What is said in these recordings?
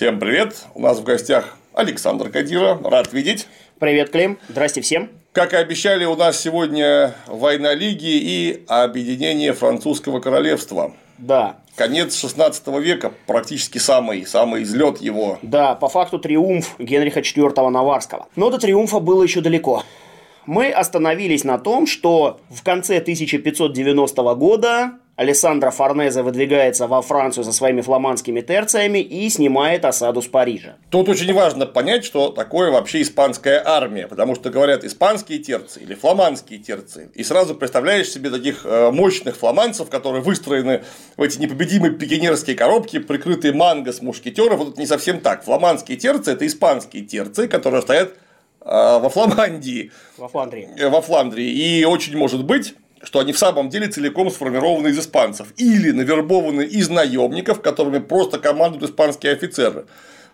Всем привет! У нас в гостях Александр Кадира. Рад видеть. Привет, Клим. Здрасте всем. Как и обещали, у нас сегодня война Лиги и объединение французского королевства. Да. Конец 16 века, практически самый, самый излет его. Да, по факту триумф Генриха IV Наварского. Но до триумфа было еще далеко. Мы остановились на том, что в конце 1590 года Алессандро Форнезе выдвигается во Францию со своими фламандскими терциями и снимает осаду с Парижа. Тут очень важно понять, что такое вообще испанская армия, потому что говорят испанские терцы или фламандские терцы, и сразу представляешь себе таких э, мощных фламандцев, которые выстроены в эти непобедимые пикинерские коробки, прикрытые манго с мушкетеров, вот это не совсем так. Фламандские терцы – это испанские терцы, которые стоят э, во Фламандии. Во Фландрии. Э, во Фландрии. И очень может быть, что они в самом деле целиком сформированы из испанцев или навербованы из наемников, которыми просто командуют испанские офицеры.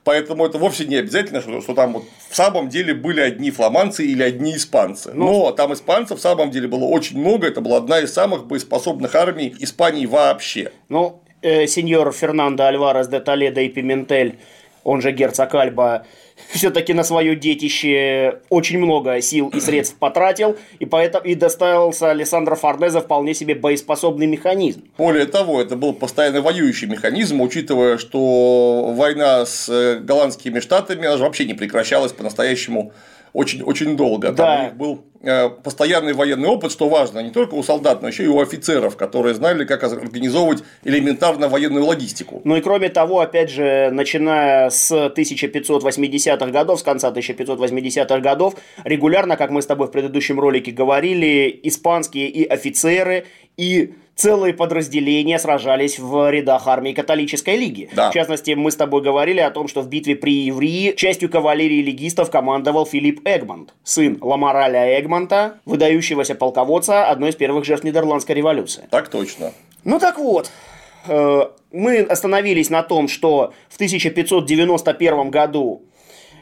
Поэтому это вовсе не обязательно, что, что там вот в самом деле были одни фламандцы или одни испанцы. Ну, Но там испанцев в самом деле было очень много. Это была одна из самых боеспособных армий Испании вообще. Ну, э, сеньор Фернандо Альварес де Толедо и Пиментель, он же герцог Альба, все-таки на свое детище очень много сил и средств потратил, и поэтому и доставился Александр Форнезе вполне себе боеспособный механизм. Более того, это был постоянно воюющий механизм, учитывая, что война с э, голландскими штатами вообще не прекращалась по-настоящему очень, очень долго. Там Да. у них был э, постоянный военный опыт, что важно, не только у солдат, но еще и у офицеров, которые знали, как организовывать элементарно военную логистику. Ну и кроме того, опять же, начиная с 1580-х годов, с конца 1580-х годов, регулярно, как мы с тобой в предыдущем ролике говорили, испанские и офицеры, и целые подразделения сражались в рядах армии католической лиги. Да. В частности, мы с тобой говорили о том, что в битве при Иврии частью кавалерии легистов командовал Филипп Эгмонт, сын Ламораля Эгмонта, выдающегося полководца одной из первых жертв Нидерландской революции. Так точно. Ну так вот, э, мы остановились на том, что в 1591 году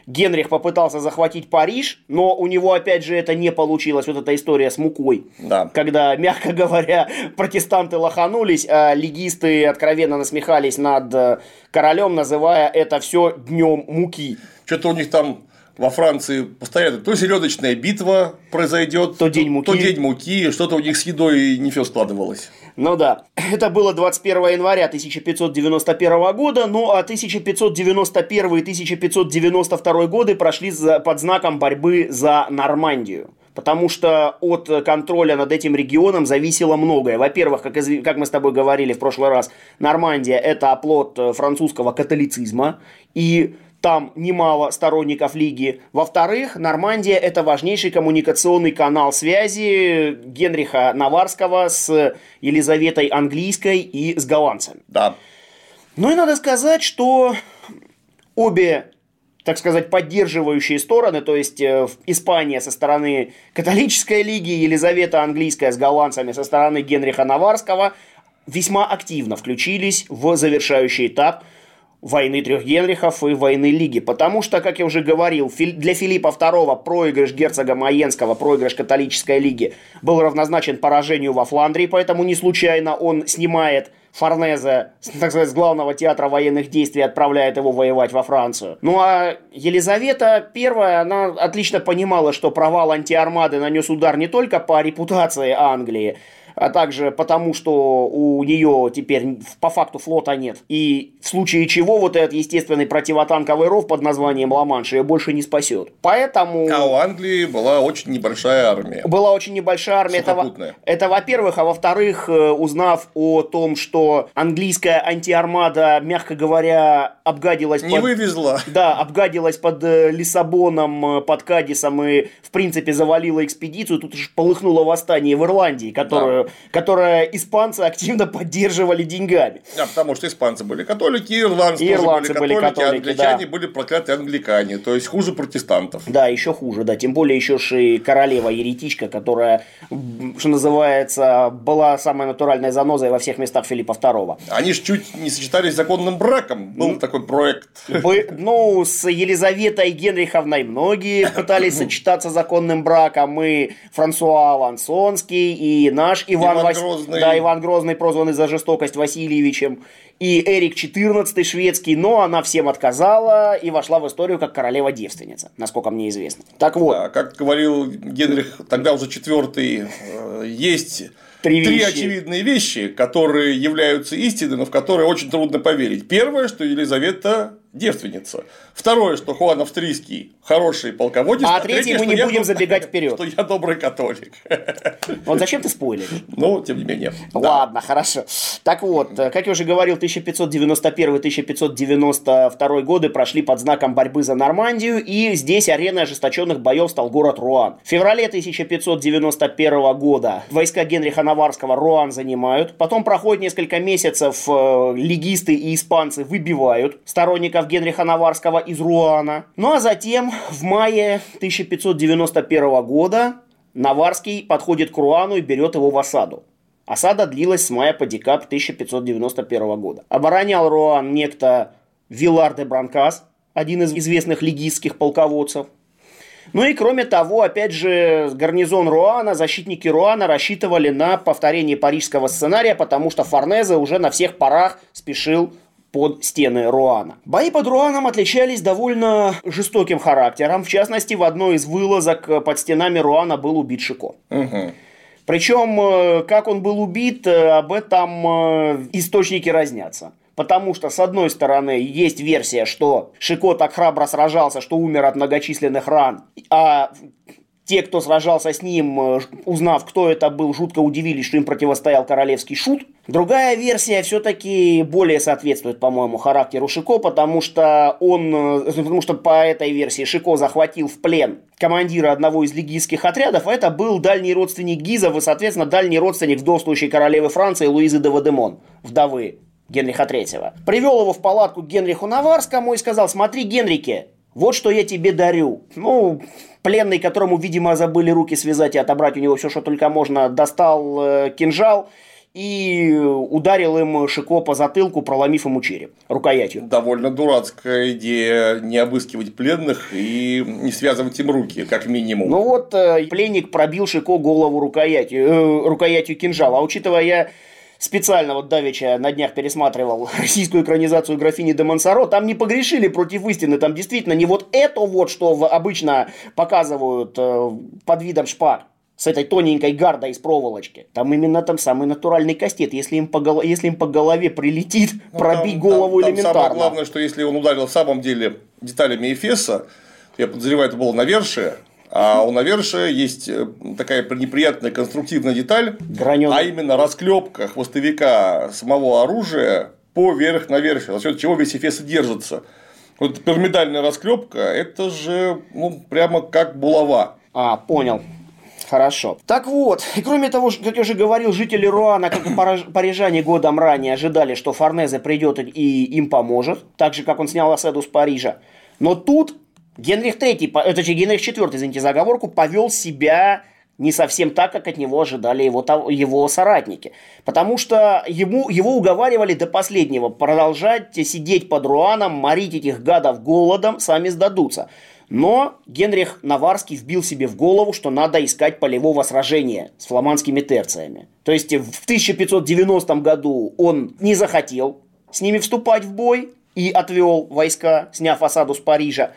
Генрих попытался захватить Париж, но у него опять же это не получилось, вот эта история с мукой. Да. Когда, мягко говоря, протестанты лоханулись, а легисты откровенно насмехались над э, королем, называя это все днем муки. Что-то у них там во Франции постоянно то селедочная битва произойдет, То день муки. то день муки, что-то у них с едой не все складывалось. Ну да, это было 21 января 1591 года, ну а 1591 и 1592 годы прошли под знаком борьбы за Нормандию. Потому что от контроля над этим регионом зависело многое. Во-первых, как, изв- как мы с тобой говорили в прошлый раз, Нормандия – это оплот э, французского католицизма, и там немало сторонников Лиги. Во-вторых, Нормандия – это важнейший коммуникационный канал связи Генриха Наварского с Елизаветой Английской и с голландцами. Да. Ну и надо сказать, что обе так сказать, поддерживающие стороны, то есть э, Испания со стороны католической лиги, Елизавета Английская с голландцами со стороны Генриха Наварского, весьма активно включились в завершающий этап войны трех Генрихов и войны Лиги. Потому что, как я уже говорил, для Филиппа II проигрыш герцога Майенского, проигрыш католической лиги был равнозначен поражению во Фландрии, поэтому не случайно он снимает Форнезе, так сказать, с главного театра военных действий отправляет его воевать во Францию. Ну а Елизавета I, она отлично понимала, что провал антиармады нанес удар не только по репутации Англии, а также потому, что у нее теперь по факту флота нет. И в случае чего вот этот естественный противотанковый ров под названием Ла-Манш ее больше не спасет. Поэтому... А у Англии была очень небольшая армия. Была очень небольшая армия. Это, это во-первых. А во-вторых, э, узнав о том, что английская антиармада, мягко говоря, обгадилась Не под... вывезла. Да, обгадилась под э, Лиссабоном, э, под Кадисом и, в принципе, завалила экспедицию. Тут уж полыхнуло восстание в Ирландии, которую, испанцы активно поддерживали деньгами. Да, потому что испанцы были католики, ирландцы, И ирландцы были были католики, а католики, англичане да. были проклятые англикане, то есть хуже протестантов. Да, еще хуже, да. Тем более еще и королева-еретичка, которая, что называется, была самой натуральной занозой во всех местах Филиппа II. Они ж чуть не сочетались с законным браком. Был такой проект. Бы- Ну, с Елизаветой Генриховной многие пытались сочетаться законным браком. И Франсуа Лансонский, и наш Иван, Иван, Вас... Грозный. Да, Иван Грозный, прозванный за жестокость Васильевичем, и Эрик XIV шведский, но она всем отказала и вошла в историю как королева-девственница, насколько мне известно. Так вот. Да, как говорил Генрих, тогда уже четвертый, э, есть Три, Три очевидные вещи, которые являются истиной, но в которые очень трудно поверить. Первое, что Елизавета девственница. Второе, что Хуан Австрийский хороший полководец. А, а третье, мы не будем я, забегать вперед. Что я добрый католик. Вот зачем ты спойлеришь? Ну, тем не менее. Ладно, да. хорошо. Так вот, как я уже говорил, 1591-1592 годы прошли под знаком борьбы за Нормандию, и здесь ареной ожесточенных боев стал город Руан. В феврале 1591 года войска Генриха Наварского Руан занимают, потом проходит несколько месяцев, э, легисты и испанцы выбивают сторонников Генриха Наварского из Руана. Ну а затем в мае 1591 года Наварский подходит к Руану и берет его в осаду. Осада длилась с мая по декабрь 1591 года. Оборонял Руан некто Вилар де Бранкас, один из известных легистских полководцев. Ну и кроме того, опять же, гарнизон Руана, защитники Руана рассчитывали на повторение парижского сценария, потому что Форнезе уже на всех парах спешил под стены Руана. Бои под Руаном отличались довольно жестоким характером. В частности, в одной из вылазок под стенами Руана был убит Шико. Угу. Причем, э, как он был убит, э, об этом э, источники разнятся. Потому что, с одной стороны, есть версия, что Шико так храбро сражался, что умер от многочисленных ран, а те, кто сражался с ним, э, узнав, кто это был, жутко удивились, что им противостоял королевский шут. Другая версия все-таки более соответствует, по-моему, характеру Шико, потому что он, э, потому что по этой версии Шико захватил в плен командира одного из легийских отрядов, а это был дальний родственник Гизов и, соответственно, дальний родственник вдовствующей королевы Франции Луизы де Вадемон, вдовы Генриха III. Привел его в палатку к Генриху Наварскому и сказал, смотри, Генрике, вот что я тебе дарю. Ну, пленный, которому, видимо, забыли руки связать и отобрать у него все, что только можно, достал э, кинжал и ударил им Шико по затылку, проломив ему череп рукоятью. Довольно дурацкая идея не обыскивать пленных и не связывать им руки, как минимум. Ну вот, э, пленник пробил Шико голову рукоятью, э, рукоятью кинжала. А учитывая специально вот Давича на днях пересматривал российскую экранизацию графини де Монсоро, там не погрешили против истины, там действительно не вот это вот, что обычно показывают э, под видом шпаг, с этой тоненькой гардой из проволочки. Там именно там самый натуральный кастет. Если им по, голо... если им по голове прилетит, ну, пробить там, голову там, элементарно. Там самое главное, что если он ударил в самом деле деталями Эфеса, я подозреваю, это было навершие, а у навершия есть э, такая неприятная конструктивная деталь, Граненый. а именно расклепка хвостовика самого оружия по верх навершия, за счет чего весь эфес и держится. Вот пирамидальная расклепка это же ну, прямо как булава. А, понял. Хорошо. Так вот, и кроме того, как я уже говорил, жители Руана, как и парижане годом ранее, ожидали, что Форнезе придет и им поможет, так же, как он снял осаду с Парижа. Но тут Генрих III, э, точнее Генрих IV, извините за оговорку, повел себя не совсем так, как от него ожидали его, его соратники. Потому что ему, его уговаривали до последнего продолжать сидеть под Руаном, морить этих гадов голодом, сами сдадутся. Но Генрих Наварский вбил себе в голову, что надо искать полевого сражения с фламандскими терциями. То есть в 1590 году он не захотел с ними вступать в бой и отвел войска, сняв осаду с Парижа.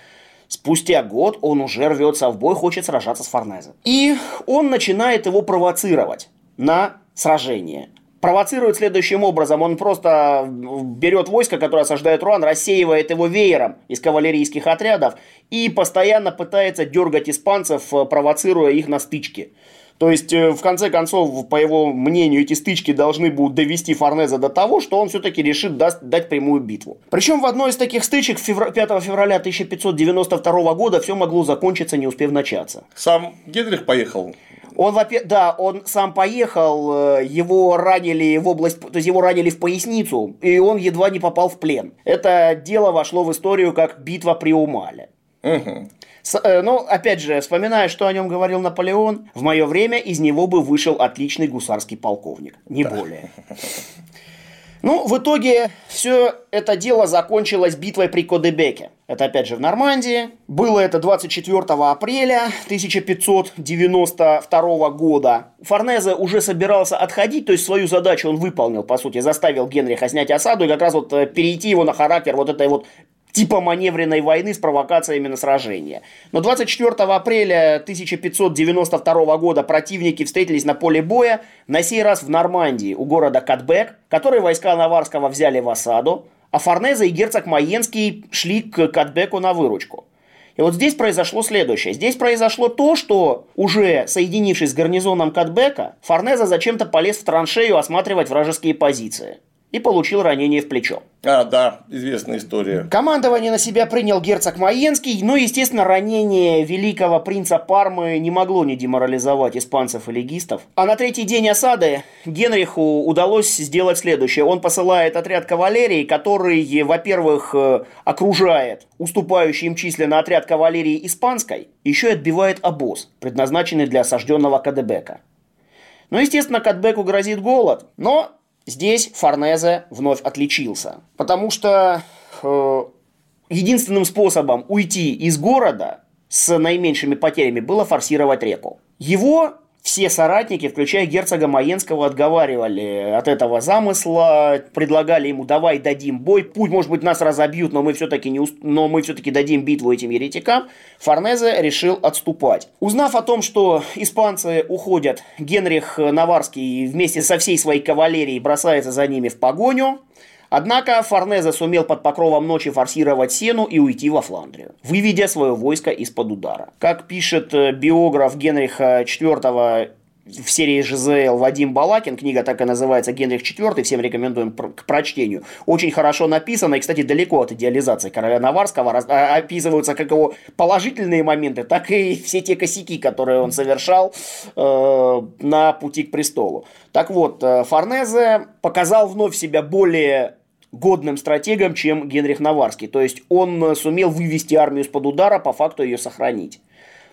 Спустя год он уже рвется в бой, хочет сражаться с Форнезе. И он начинает его провоцировать на сражение. Провоцирует следующим образом. Он просто берет войско, которое осаждает Руан, рассеивает его веером из кавалерийских отрядов и постоянно пытается дергать испанцев, провоцируя их на стычки. То есть, э, в конце концов, по его мнению, эти стычки должны будут довести Форнеза до того, что он все-таки решит даст, дать прямую битву. Причем в одной из таких стычек 5 февраля 1592 года все могло закончиться, не успев начаться. Сам Генрих поехал он, да, он сам поехал, э, его ранили в область, то есть его ранили в поясницу, и он едва не попал в плен. Это дело вошло в историю как битва при Умале. Угу. С, э, ну, опять же, вспоминая, что о нем говорил Наполеон, в мое время из него бы вышел отличный гусарский полковник, не да. более. Ну, в итоге все это дело закончилось битвой при Кодебеке. Это опять же в Нормандии. Было это 24 апреля 1592 года. Форнезе уже собирался отходить, то есть свою задачу он выполнил, по сути, заставил Генриха снять осаду и как раз вот э, перейти его на характер вот этой вот типа маневренной войны с провокациями на сражение. Но 24 апреля 1592 года противники встретились на поле боя, на сей раз в Нормандии, у города Катбек, который войска Наварского взяли в осаду, а Форнезе и герцог Майенский шли к Катбеку на выручку. И вот здесь произошло следующее. Здесь произошло то, что уже соединившись с гарнизоном Катбека, Форнезе зачем-то полез в траншею осматривать вражеские позиции и получил ранение в плечо. А, да, известная история. Командование на себя принял герцог Маенский, но, естественно, ранение великого принца Пармы не могло не деморализовать испанцев и легистов. А на третий день осады Генриху удалось сделать следующее. Он посылает отряд кавалерии, который, во-первых, э, окружает уступающий им численно отряд кавалерии испанской, еще и отбивает обоз, предназначенный для осажденного Кадебека. Ну, естественно, Кадбеку грозит голод, но Здесь Форнезе вновь отличился, потому что э, единственным способом уйти из города с наименьшими потерями было форсировать реку. Его все соратники, включая герцога Маенского, отговаривали от этого замысла, предлагали ему «давай дадим бой, пусть, может быть, нас разобьют, но мы все-таки, не уст... но мы все-таки дадим битву этим еретикам». Форнезе решил отступать. Узнав о том, что испанцы уходят, Генрих Наварский вместе со всей своей кавалерией бросается за ними в погоню, Однако Форнезе сумел под покровом ночи форсировать Сену и уйти во Фландрию, выведя свое войско из-под удара. Как пишет э, биограф Генриха IV в серии ЖЗЛ Вадим Балакин, книга так и называется «Генрих IV», всем рекомендуем к прочтению. Очень хорошо написано, и, кстати, далеко от идеализации короля Наварского. А, описываются как его положительные моменты, так и все те косяки, которые он совершал э, на пути к престолу. Так вот, э, Форнезе показал вновь себя более годным стратегом, чем Генрих Наварский. То есть он э, сумел вывести армию из-под удара, по факту ее сохранить.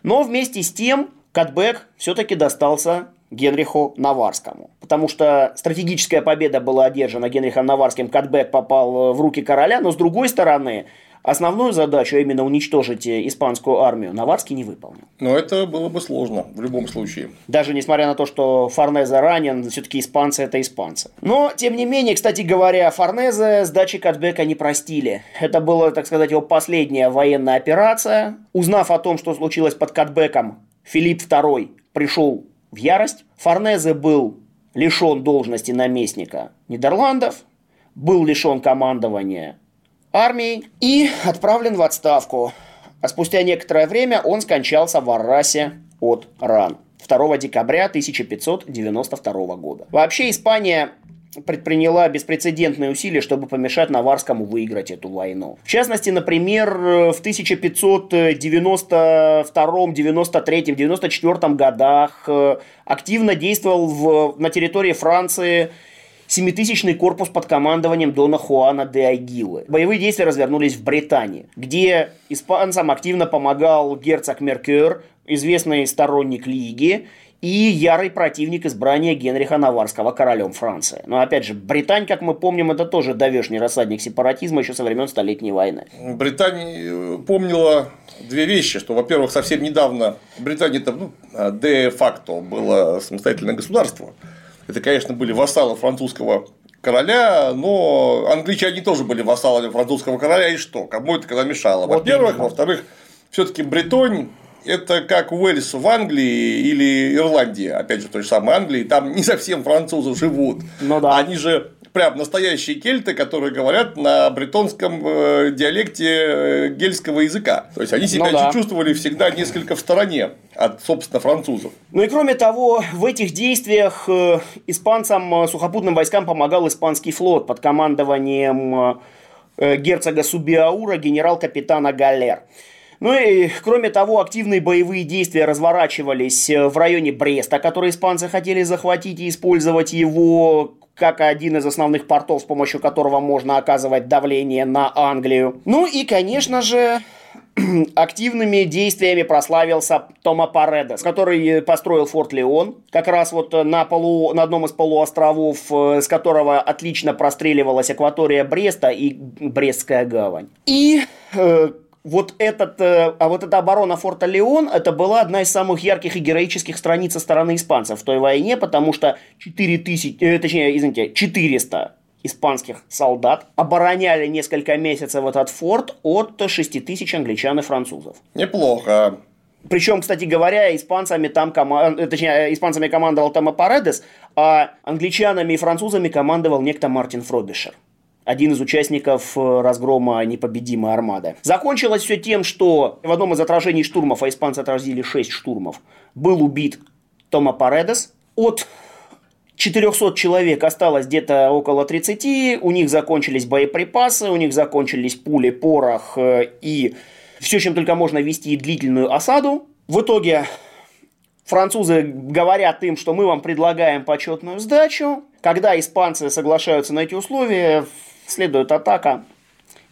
Но вместе с тем Катбек все-таки достался Генриху Наварскому. Потому что стратегическая победа была одержана Генрихом Наварским, Катбек попал э, в руки короля, но с другой стороны, Основную задачу, а именно уничтожить э, испанскую армию, Наварский не выполнил. Но это было бы сложно в любом случае. Даже несмотря на то, что Форнезе ранен, все-таки испанцы это испанцы. Но, тем не менее, кстати говоря, Форнезе сдачи Катбека не простили. Это была, так сказать, его последняя военная операция. Узнав о том, что случилось под Катбеком, Филипп II пришел в ярость. Форнезе был лишен должности наместника Нидерландов, был лишен командования армией и отправлен в отставку. А спустя некоторое время он скончался в Аррасе от ран. 2 декабря 1592 года. Вообще Испания предприняла беспрецедентные усилия, чтобы помешать Наварскому выиграть эту войну. В частности, например, в 1592, 93, 94 годах э, активно действовал в, на территории Франции Семитысячный корпус под командованием Дона Хуана де Агилы. Боевые действия развернулись в Британии, где испанцам активно помогал герцог Меркер, известный сторонник Лиги, и ярый противник избрания Генриха Наварского королем Франции. Но опять же, Британь, как мы помним, это тоже давешний рассадник сепаратизма еще со времен Столетней войны. Британия э, помнила две вещи, что, во-первых, совсем недавно Британия это ну, де-факто было самостоятельное государство, это, конечно, были вассалы французского короля, но англичане тоже были вассалами французского короля, и что? Кому это когда мешало? Во-первых, во-вторых, все-таки Бретонь это как Уэльс в Англии или Ирландия, опять же, той же самой Англии, там не совсем французы живут. Ну, да. Они же прям настоящие кельты, которые говорят на бретонском э, диалекте э, гельского языка. То есть они себя ну, да. чувствовали всегда несколько в стороне от, собственно, французов. Ну и кроме того, в этих действиях э, испанцам, сухопутным войскам помогал испанский флот под командованием герцога Субиаура генерал-капитана Галер. Ну и, кроме того, активные боевые действия разворачивались в районе Бреста, который испанцы хотели захватить и использовать его как один из основных портов, с помощью которого можно оказывать давление на Англию. Ну и, конечно же, активными действиями прославился Тома Паредес, который построил форт Леон, как раз вот на, полу, на одном из полуостровов, э, с которого отлично простреливалась акватория Бреста и Брестская гавань. И э, вот, этот, э, а вот эта оборона форта Леон, это была одна из самых ярких и героических страниц со стороны испанцев в той войне, потому что 4 тысячи, э, точнее, извините, 400 испанских солдат обороняли несколько месяцев этот форт от 6 тысяч англичан и французов. Неплохо. Причем, кстати говоря, испанцами там кома... Э, точнее, испанцами командовал Тома Паредес, а англичанами и французами командовал некто Мартин Фробишер один из участников э, разгрома непобедимой армады. Закончилось все тем, что в одном из отражений штурмов, а испанцы отразили 6 штурмов, был убит Тома Паредес. От 400 человек осталось где-то около 30, у них закончились боеприпасы, у них закончились пули, порох э, и все, чем только можно вести длительную осаду. В итоге французы говорят им, что мы вам предлагаем почетную сдачу. Когда испанцы соглашаются на эти условия, следует атака,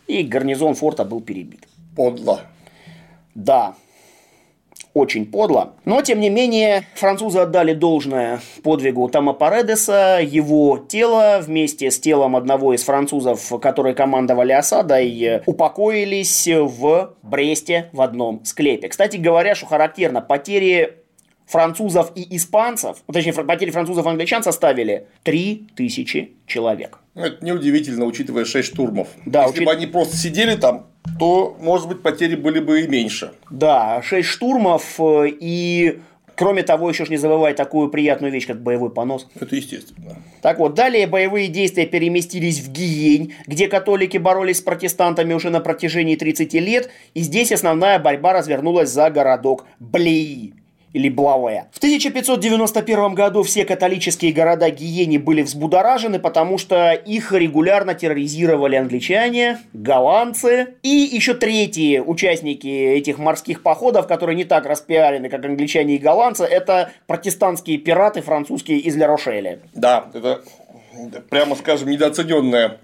и гарнизон форта был перебит. Подло. Да, очень подло. Но, тем не менее, французы отдали должное подвигу Тома Паредеса. Его тело вместе с телом одного из французов, которые командовали осадой, упокоились в Бресте в одном склепе. Кстати говоря, что характерно, потери французов и испанцев, точнее, потери французов и англичан составили 3000 человек. Ну, это неудивительно, учитывая 6 штурмов. Да, Если учит... бы они просто сидели там, то, может быть, потери были бы и меньше. Да, 6 штурмов э, и Кроме того, еще ж не забывай такую приятную вещь, как боевой понос. Это естественно. Так вот, далее боевые действия переместились в Гиень, где католики боролись с протестантами уже на протяжении 30 лет, и здесь основная борьба развернулась за городок Блеи или Блаве. В 1591 году все католические города Гиени были взбудоражены, потому что их регулярно терроризировали англичане, голландцы и еще третьи участники этих морских походов, которые не так распиарены, как англичане и голландцы, это протестантские пираты французские из Ля-Рошеля. Да, это прямо скажем недооцененная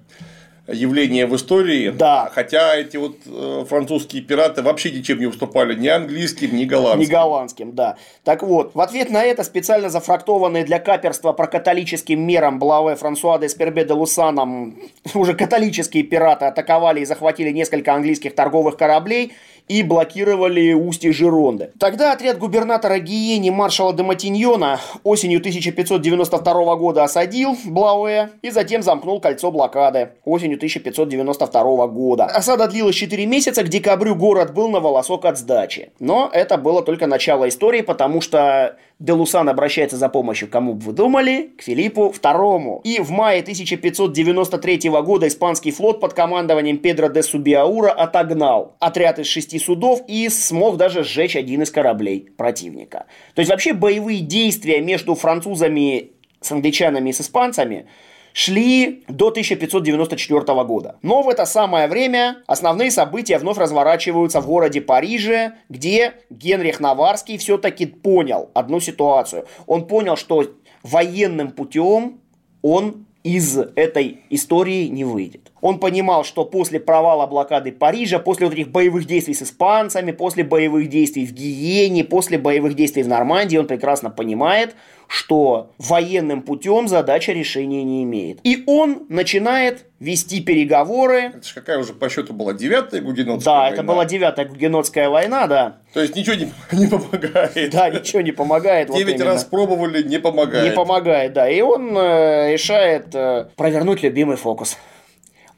явление в истории. Да. Хотя эти вот э, французские пираты вообще ничем не уступали ни английским, ни голландским. Ни голландским, да. Так вот, в ответ на это специально зафрактованные для каперства про католическим мерам Блаве Франсуа де Спербе де Лусаном уже католические пираты атаковали и захватили несколько английских торговых кораблей и блокировали устье Жиронды. Тогда отряд губернатора Гиени маршала де Матиньона осенью 1592 года осадил Блауэ и затем замкнул кольцо блокады осенью 1592 года. Осада длилась 4 месяца, к декабрю город был на волосок от сдачи. Но это было только начало истории, потому что Делусан обращается за помощью, кому бы вы думали, к Филиппу II. И в мае 1593 года испанский флот под командованием Педро де Субиаура отогнал отряд из шести судов и смог даже сжечь один из кораблей противника. То есть вообще боевые действия между французами с англичанами и с испанцами шли до 1594 года. Но в это самое время основные события вновь разворачиваются в городе Париже, где Генрих Наварский все-таки понял одну ситуацию. Он понял, что военным путем он из этой истории не выйдет. Он понимал, что после провала блокады Парижа, после вот этих боевых действий с испанцами, после боевых действий в Гиене, после боевых действий в Нормандии, он прекрасно понимает, что военным путем задача решения не имеет. И он начинает вести переговоры. Это же какая уже по счету была девятая гугенотская да, война? Да, это была девятая гугенотская война, да. То есть ничего не, не помогает. Да, ничего не помогает. Девять вот раз пробовали, не помогает. Не помогает, да. И он э, решает э, провернуть любимый фокус.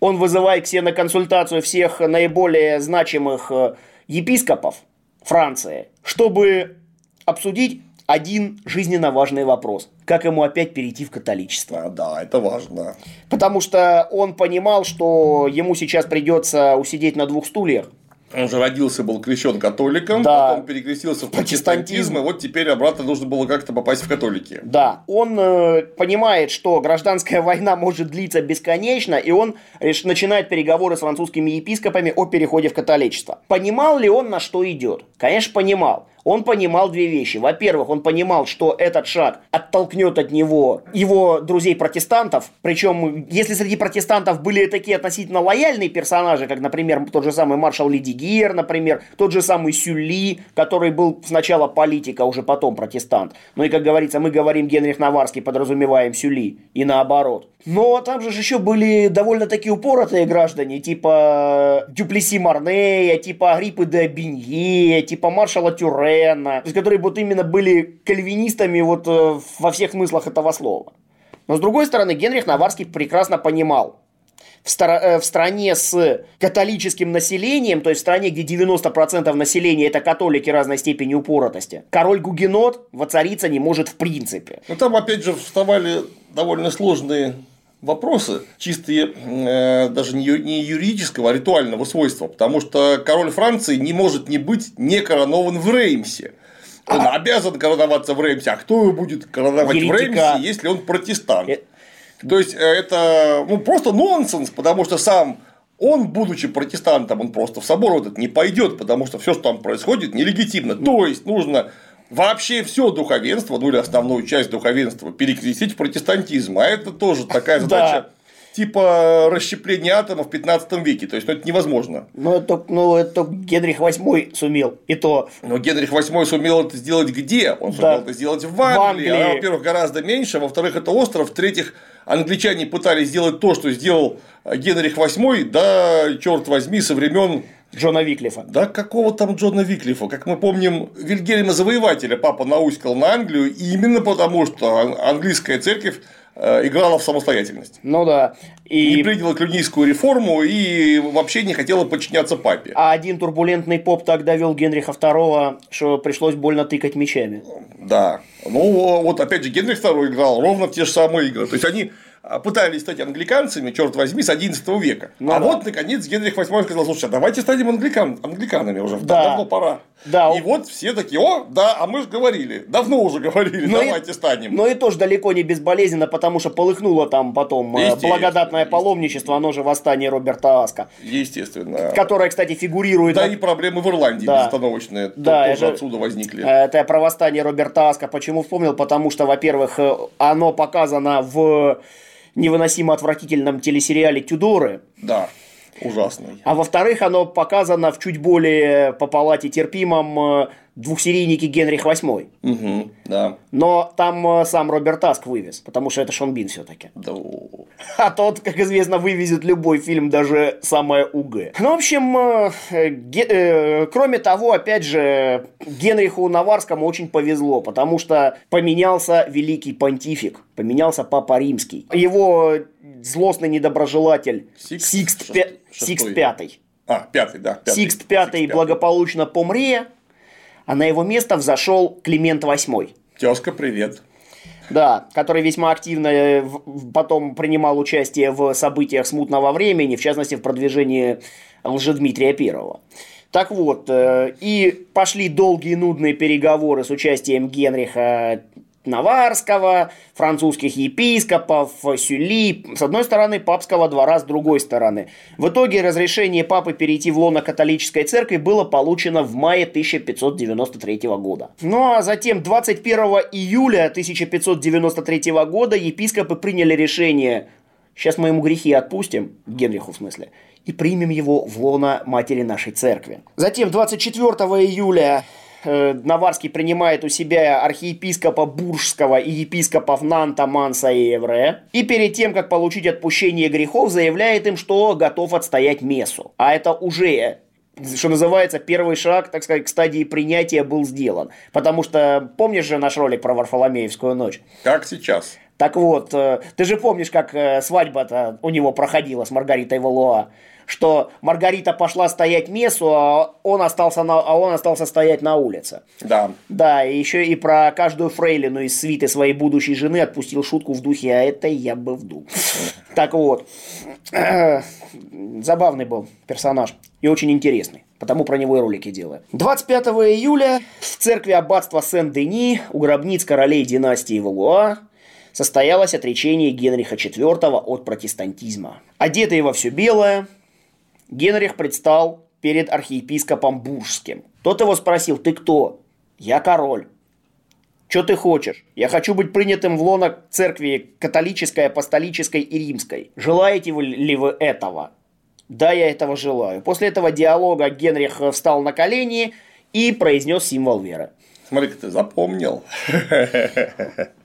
Он вызывает к себе на консультацию всех наиболее значимых э, епископов Франции, чтобы обсудить один жизненно важный вопрос. Как ему опять перейти в католичество? А, да, это важно. Потому что он понимал, что ему сейчас придется усидеть на двух стульях. Он же родился, был крещен католиком, да. потом перекрестился в протестантизм, и вот теперь обратно нужно было как-то попасть в католики. Да, он э, понимает, что гражданская война может длиться бесконечно, и он реш... начинает переговоры с французскими епископами о переходе в католичество. Понимал ли он, на что идет? Конечно, понимал. Он понимал две вещи. Во-первых, он понимал, что этот шаг оттолкнет от него его друзей-протестантов. Причем, если среди протестантов были такие относительно лояльные персонажи, как, например, тот же самый маршал Лидигер, например, тот же самый Сюли, который был сначала политик, а уже потом протестант. Ну и, как говорится, мы говорим Генрих Наварский, подразумеваем Сюли. И наоборот. Но там же еще были довольно-таки упоротые граждане, типа Дюплеси Марнея, типа Агриппы де Бинье, типа маршала Тюрена, то есть, которые вот именно были кальвинистами вот э, во всех смыслах этого слова. Но с другой стороны, Генрих Наварский прекрасно понимал, в, стар- э, в стране с католическим населением, то есть в стране, где 90% населения это католики разной степени упоротости, король Гугенот воцариться не может в принципе. Ну там опять же вставали довольно сложные вопросы, чистые э, даже не, не юридического, а ритуального свойства, потому что король Франции не может не быть не коронован в Реймсе. Он обязан короноваться в Реймсе, а кто его будет короновать Еретика. в Реймсе, если он протестант? Э... То есть э, это ну, просто нонсенс, потому что сам он, будучи протестантом, он просто в собор вот этот не пойдет, потому что все, что там происходит, нелегитимно. То есть нужно вообще все духовенство, ну или основную часть духовенства перекрестить в протестантизм. А это тоже такая задача типа расщепления атома в 15 веке. То есть, ну, это невозможно. Ну, это, ну, это Генрих VIII сумел, и то. Но Генрих VIII сумел это сделать где? Он сумел да. это сделать в Англии. В Англии. А, во-первых, гораздо меньше, а во-вторых, это остров, в-третьих, англичане пытались сделать то, что сделал Генрих VIII, да, черт возьми, со времен Джона Виклифа. Да, какого там Джона Виклифа? Как мы помним, Вильгельма Завоевателя папа науськал на Англию именно потому, что английская церковь э, играла в самостоятельность. Ну да. И... Не приняла клюнийскую реформу и вообще не хотела подчиняться папе. А один турбулентный поп так довел Генриха II, что пришлось больно тыкать мечами. Да. Ну, вот опять же, Генрих II играл ровно в те же самые игры. То есть они пытались стать англиканцами, черт возьми, с 11 века. Ну, а да. вот, наконец, Генрих VIII сказал, слушай, а давайте станем англикан, англиканами уже, да. давно пора. Да. И вот все такие, о, да, а мы же говорили, давно уже говорили, но давайте и, станем. Но и тоже далеко не безболезненно, потому что полыхнуло там потом э, благодатное паломничество, оно же восстание Роберта Аска. Естественно. Которое, кстати, фигурирует... Да, и проблемы в Ирландии да. безостановочные да, тоже это, отсюда возникли. Это про восстание Роберта Аска. Почему вспомнил? Потому что, во-первых, э, оно показано в невыносимо отвратительном телесериале «Тюдоры». Да, ужасный. А во-вторых, оно показано в чуть более по палате терпимом э, двухсерийники Генрих VIII. Угу, да. Но там э, сам Роберт Таск вывез, потому что это Шон Бин все-таки. Да. А тот, как известно, вывезет любой фильм, даже самое УГ. Ну, в общем, э, ге- э, кроме того, опять же, Генриху Наваррскому очень повезло, потому что поменялся великий понтифик, поменялся Папа Римский. Его злостный недоброжелатель Сикст, Сикст, Пя... Сикст Пятый. А, пятый, да. Пятый. Сикст Пятый благополучно помре, а на его место взошел Климент VIII. Тезка, привет. Да, который весьма активно э, потом принимал участие в событиях смутного времени, в частности, в продвижении Лжедмитрия Первого. Так вот, э, и пошли долгие нудные переговоры с участием Генриха Наварского, французских епископов, Сюли, с одной стороны, папского двора с другой стороны. В итоге разрешение папы перейти в лоно католической церкви было получено в мае 1593 года. Ну а затем 21 июля 1593 года епископы приняли решение Сейчас мы ему грехи отпустим, Генриху в смысле, и примем его в лоно матери нашей церкви. Затем 24 июля Наварский принимает у себя архиепископа Буржского и епископов Нанта, Манса и Евре. И перед тем, как получить отпущение грехов, заявляет им, что готов отстоять мессу. А это уже что называется, первый шаг, так сказать, к стадии принятия был сделан. Потому что, помнишь же наш ролик про Варфоломеевскую ночь? Как сейчас. Так вот, э, ты же помнишь, как э, свадьба-то у него проходила с Маргаритой Валуа? Что Маргарита пошла стоять мессу, а он остался, на, а он остался стоять на улице. Да. Да, и еще и про каждую фрейлину из свиты своей будущей жены отпустил шутку в духе, а это я бы вдул. Так вот, забавный был персонаж и очень интересный. Потому про него и ролики делаю. 25 июля в церкви аббатства Сен-Дени у гробниц королей династии Валуа состоялось отречение Генриха IV от протестантизма. Одетый во все белое, Генрих предстал перед архиепископом Буржским. Тот его спросил, ты кто? Я король. Что ты хочешь? Я хочу быть принятым в лоно церкви католической, апостолической и римской. Желаете ли вы этого? Да, я этого желаю. После этого диалога Генрих встал на колени и произнес символ веры. Смотри-ка ты запомнил.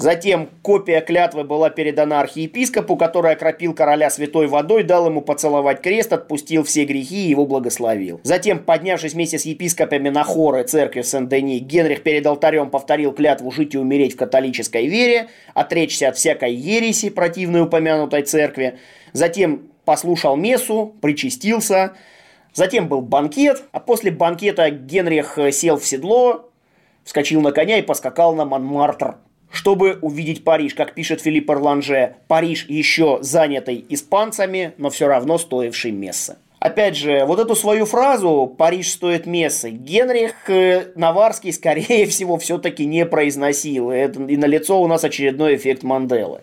Затем копия клятвы была передана архиепископу, который окропил короля святой водой, дал ему поцеловать крест, отпустил все грехи и его благословил. Затем, поднявшись вместе с епископами на хоры церкви Сен-Дени, Генрих перед алтарем повторил клятву жить и умереть в католической вере, отречься от всякой ереси, противной упомянутой церкви. Затем послушал мессу, причастился, Затем был банкет, а после банкета Генрих сел в седло, вскочил на коня и поскакал на Монмартр чтобы увидеть Париж. Как пишет Филипп Орланже, Париж еще занятый испанцами, но все равно стоивший месса. Опять же, вот эту свою фразу «Париж стоит мессы» Генрих э, Наварский, скорее всего, все-таки не произносил. И на лицо у нас очередной эффект Манделы.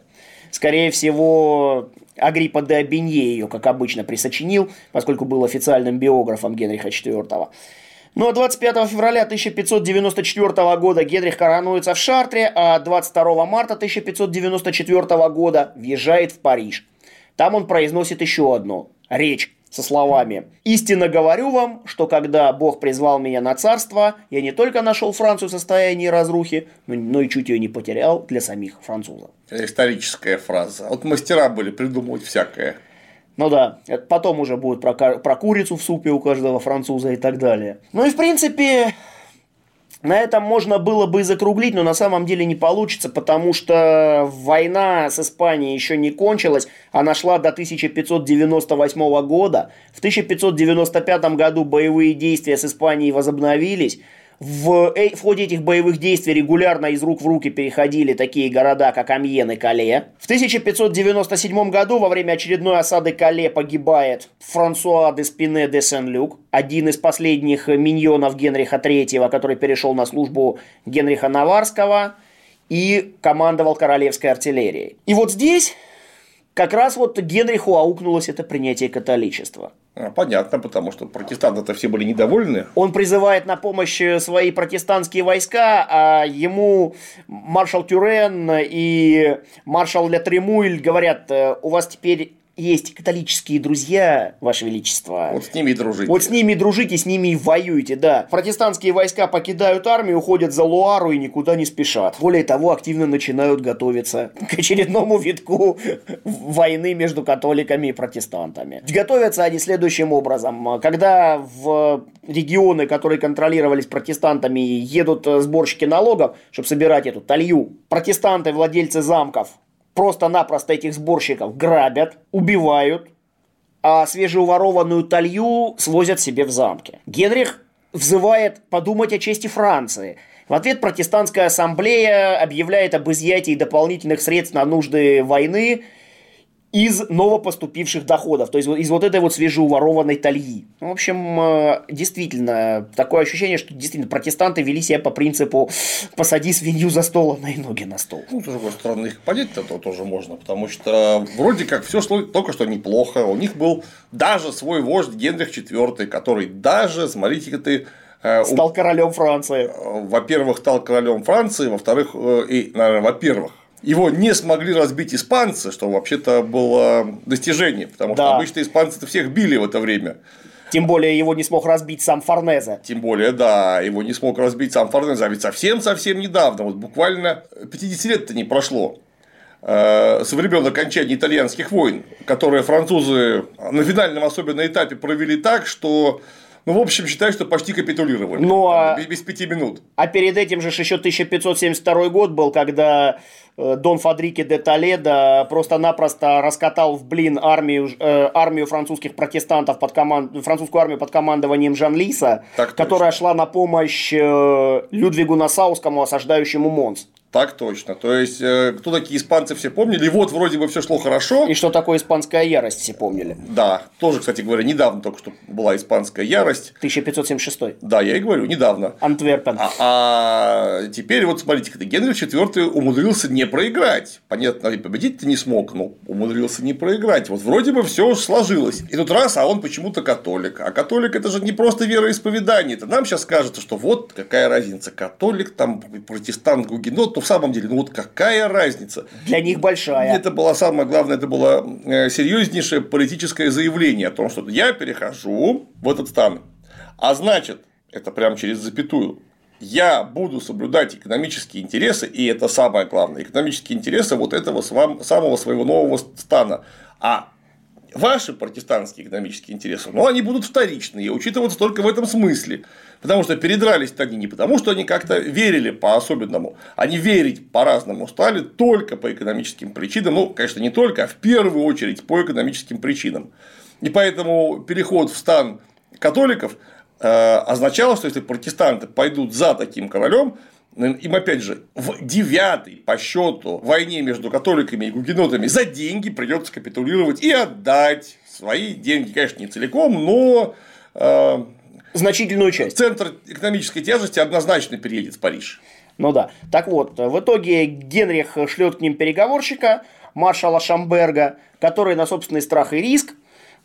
Скорее всего, Агриппа де Абинье ее, как обычно, присочинил, поскольку был официальным биографом Генриха IV. Ну а 25 февраля 1594 года Генрих коронуется в Шартре, а 22 марта 1594 года въезжает в Париж. Там он произносит еще одну речь со словами «Истинно говорю вам, что когда Бог призвал меня на царство, я не только нашел Францию в состоянии разрухи, но и чуть ее не потерял для самих французов». Историческая фраза. Вот мастера были придумывать всякое. Ну да, это потом уже будет про, про курицу в супе у каждого француза и так далее. Ну и в принципе, на этом можно было бы и закруглить, но на самом деле не получится, потому что война с Испанией еще не кончилась, она шла до 1598 года. В 1595 году боевые действия с Испанией возобновились, в, э, в ходе этих боевых действий регулярно из рук в руки переходили такие города, как Амьен и Кале. В 1597 году во время очередной осады Кале погибает Франсуа де Спине де Сен-Люк, один из последних миньонов Генриха III, который перешел на службу Генриха Наварского и командовал королевской артиллерией. И вот здесь как раз вот Генриху аукнулось это принятие католичества. А, понятно, потому что протестанты-то все были недовольны. Он призывает на помощь свои протестантские войска, а ему маршал Тюрен и маршал Ля Тремуэль говорят, «Э, у вас теперь есть католические друзья, Ваше Величество. Вот с ними и дружите. Вот с ними и дружите, с ними и воюете, да. Протестантские войска покидают армию, уходят за Луару и никуда не спешат. Более того, активно начинают готовиться к очередному витку войны между католиками и протестантами. Готовятся они следующим образом. Когда в регионы, которые контролировались протестантами, едут сборщики налогов, чтобы собирать эту талью, протестанты, владельцы замков, просто-напросто этих сборщиков грабят, убивают, а свежеуворованную талью свозят себе в замке. Генрих взывает подумать о чести Франции. В ответ протестантская ассамблея объявляет об изъятии дополнительных средств на нужды войны из новопоступивших доходов, то есть из вот этой вот свежеуворованной тальи. В общем, э, действительно, такое ощущение, что действительно протестанты вели себя по принципу «посади свинью за стол, а на ноги на стол». Ну, с другой стороны, их понять-то тоже можно, потому что вроде как все шло только что неплохо. У них был даже свой вождь Генрих IV, который даже, смотрите-ка ты, э, Стал королем Франции. Э, во-первых, стал королем Франции, во-вторых, и, наверное, во-первых, его не смогли разбить испанцы, что вообще-то было достижение, потому да. что обычно испанцы всех били в это время. Тем более его не смог разбить сам Форнезе. Тем более, да, его не смог разбить сам Форнезе. А ведь совсем-совсем недавно, вот буквально 50 лет-то не прошло э, со времен окончания итальянских войн, которые французы на финальном особенно этапе провели так, что ну, в общем, считай, что почти капитулировали. Ну, а... без, без пяти минут. А перед этим же еще 1572 год был, когда Дон Фадрике де Толедо просто-напросто раскатал в блин армию, э, армию французских протестантов, под команд... французскую армию под командованием Жан-Лиса, так которая шла на помощь э, Людвигу Насаускому, осаждающему Монс. Так точно. То есть, э, кто такие испанцы, все помнили. Вот вроде бы все шло хорошо. И что такое испанская ярость, все помнили. Да, тоже, кстати говоря, недавно только что была испанская ярость. 1576. Да, я и говорю, недавно. Антверпен. А, а теперь вот смотрите, Генрих IV умудрился не проиграть. Понятно, и победить-то не смог, но умудрился не проиграть. Вот вроде бы все сложилось. И тут раз, а он почему-то католик. А католик это же не просто вероисповедание. Это нам сейчас кажется, что вот какая разница, католик, там протестант, гугенот, то в самом деле, ну вот какая разница? Для них большая. Это было самое главное, это было э, серьезнейшее политическое заявление о том, что я перехожу в этот стан. А значит, это прям через запятую, я буду соблюдать экономические интересы, и это самое главное, экономические интересы вот этого самого своего нового стана. А ваши протестантские экономические интересы, ну, они будут вторичные, учитываться только в этом смысле. Потому что передрались они не потому, что они как-то верили по-особенному, они верить по-разному стали только по экономическим причинам, ну, конечно, не только, а в первую очередь по экономическим причинам. И поэтому переход в стан католиков означало, что если протестанты пойдут за таким королем, им опять же в девятой по счету войне между католиками и гугенотами за деньги придется капитулировать и отдать свои деньги, конечно, не целиком, но э, значительную часть. Центр экономической тяжести однозначно переедет в Париж. Ну да. Так вот, в итоге Генрих шлет к ним переговорщика, маршала Шамберга, который на собственный страх и риск,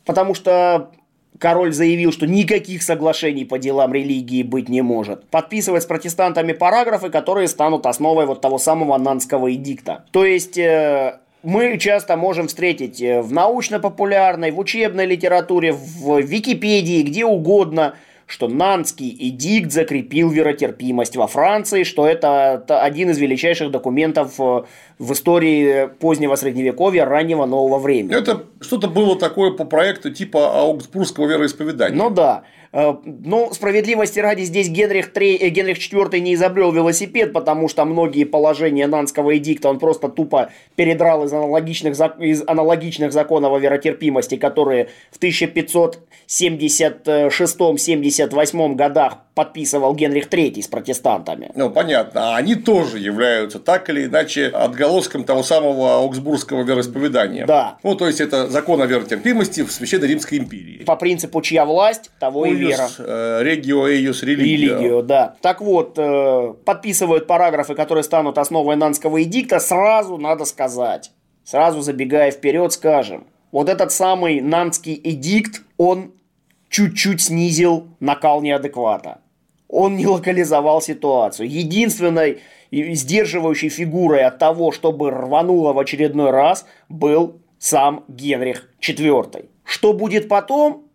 потому что король заявил, что никаких соглашений по делам религии быть не может. Подписывать с протестантами параграфы, которые станут основой вот того самого Нанского эдикта. То есть, э, мы часто можем встретить э, в научно-популярной, в учебной литературе, в Википедии, где угодно – что Нанский эдикт закрепил веротерпимость во Франции, что это один из величайших документов э, в истории позднего средневековья, раннего нового времени. Это что-то было такое по проекту типа Аугсбургского вероисповедания. Ну да. Э, но справедливости ради здесь Генрих, III, э, Генрих IV не изобрел велосипед, потому что многие положения Нанского эдикта он просто тупо передрал из аналогичных, из аналогичных законов о веротерпимости, которые в 1576-78 годах подписывал Генрих III с протестантами. Ну, понятно. А они тоже являются так или иначе отголоском того самого Аугсбургского вероисповедания. Да. Ну, то есть, это закон о веротерпимости в Священной Римской империи. По принципу, чья власть, того и вера. Регио эйус религио. Религио, да. Так вот, э, подписывают параграфы, которые станут основой Нанского эдикта, сразу надо сказать. Сразу забегая вперед, скажем. Вот этот самый Нанский эдикт, он чуть-чуть снизил накал неадеквата он не локализовал ситуацию. Единственной сдерживающей фигурой от того, чтобы рвануло в очередной раз, был сам Генрих IV. Что будет потом,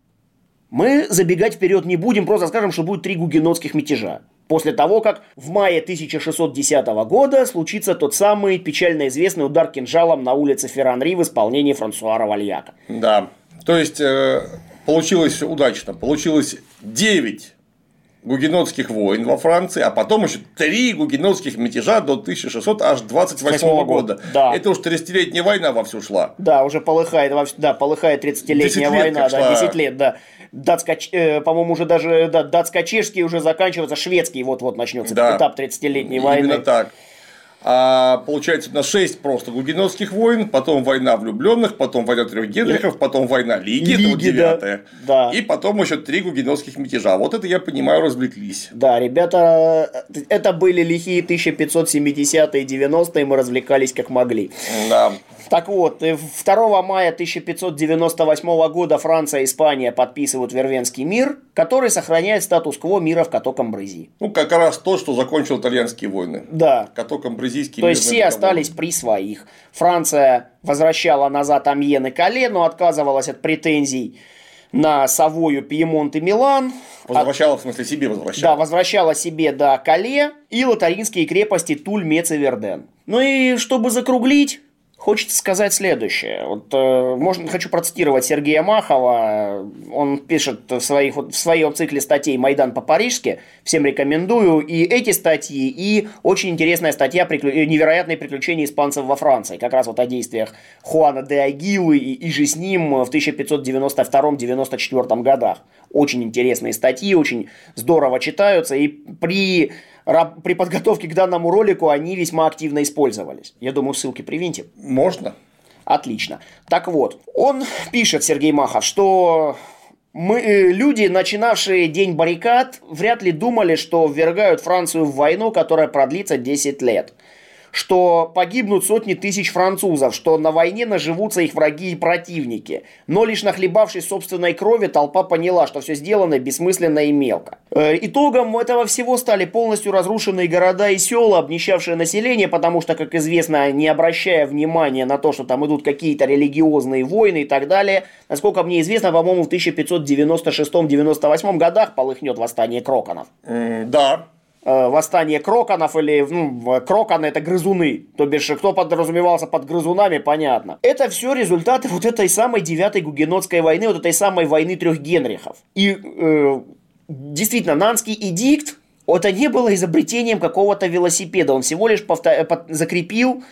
мы забегать вперед не будем, просто скажем, что будет три гугенотских мятежа. После того, как в мае 1610 года случится тот самый печально известный удар кинжалом на улице Ферранри в исполнении Франсуара Вальяка. Да, то есть э, получилось удачно. Получилось 9 гугенотских войн во Франции, а потом еще три гугенотских мятежа до 1628 года. Да. Это уж 30-летняя война вовсю шла. Да, уже полыхает, да, полыхает 30-летняя война, да, 10 лет, да. Датско, э, по-моему, уже даже да, датско-чешский уже заканчивается, шведский вот-вот начнется да. этап 30-летней войны. Именно так. А, получается, на 6 просто гугенотских войн, потом война влюбленных, потом война трех Генрихов, потом война Лиги, Лиги это вот девятая. Да. И потом еще три гугенотских мятежа. Вот это, я понимаю, развлеклись. Да, ребята, это были лихие 1570-е и 90-е, мы развлекались как могли. Да. Так вот, 2 мая 1598 года Франция и Испания подписывают Вервенский мир, который сохраняет статус-кво мира в Като-Камбрези. Ну, как раз то, что закончил итальянские войны. Да. Като-Камбрезийский То есть, все договор. остались при своих. Франция возвращала назад Амьен и Кале, но отказывалась от претензий на Савою, Пьемонт и Милан. Возвращала, в смысле, себе возвращала? Да, возвращала себе, да, Кале и лотаринские крепости Туль, Мец и Верден. Ну и чтобы закруглить, Хочется сказать следующее. Вот, э, можно, хочу процитировать Сергея Махова. Он пишет в, своих, вот, в своем цикле статей «Майдан по-парижски». Всем рекомендую и эти статьи, и очень интересная статья приклю... «Невероятные приключения испанцев во Франции». Как раз вот о действиях Хуана де Агилы и, и же с ним в 1592-94 годах. Очень интересные статьи, очень здорово читаются. И при при подготовке к данному ролику они весьма активно использовались. Я думаю, ссылки привинтим. Можно. Отлично. Так вот, он пишет, Сергей Махов, что мы, э, люди, начинавшие День баррикад, вряд ли думали, что ввергают Францию в войну, которая продлится 10 лет что погибнут сотни тысяч французов, что на войне наживутся их враги и противники. Но лишь нахлебавшись собственной крови, толпа поняла, что все сделано бессмысленно и мелко. Э, итогом этого всего стали полностью разрушенные города и села, обнищавшее население, потому что, как известно, не обращая внимания на то, что там идут какие-то религиозные войны и так далее, насколько мне известно, по-моему, в 1596-98 годах полыхнет восстание кроконов. Mm, да, восстание кроконов или ну, кроконы это грызуны, то бишь кто подразумевался под грызунами, понятно. Это все результаты вот этой самой девятой гугенотской войны, вот этой самой войны трех Генрихов. И э, действительно, Нанский эдикт, это не было изобретением какого-то велосипеда, он всего лишь повтор... закрепил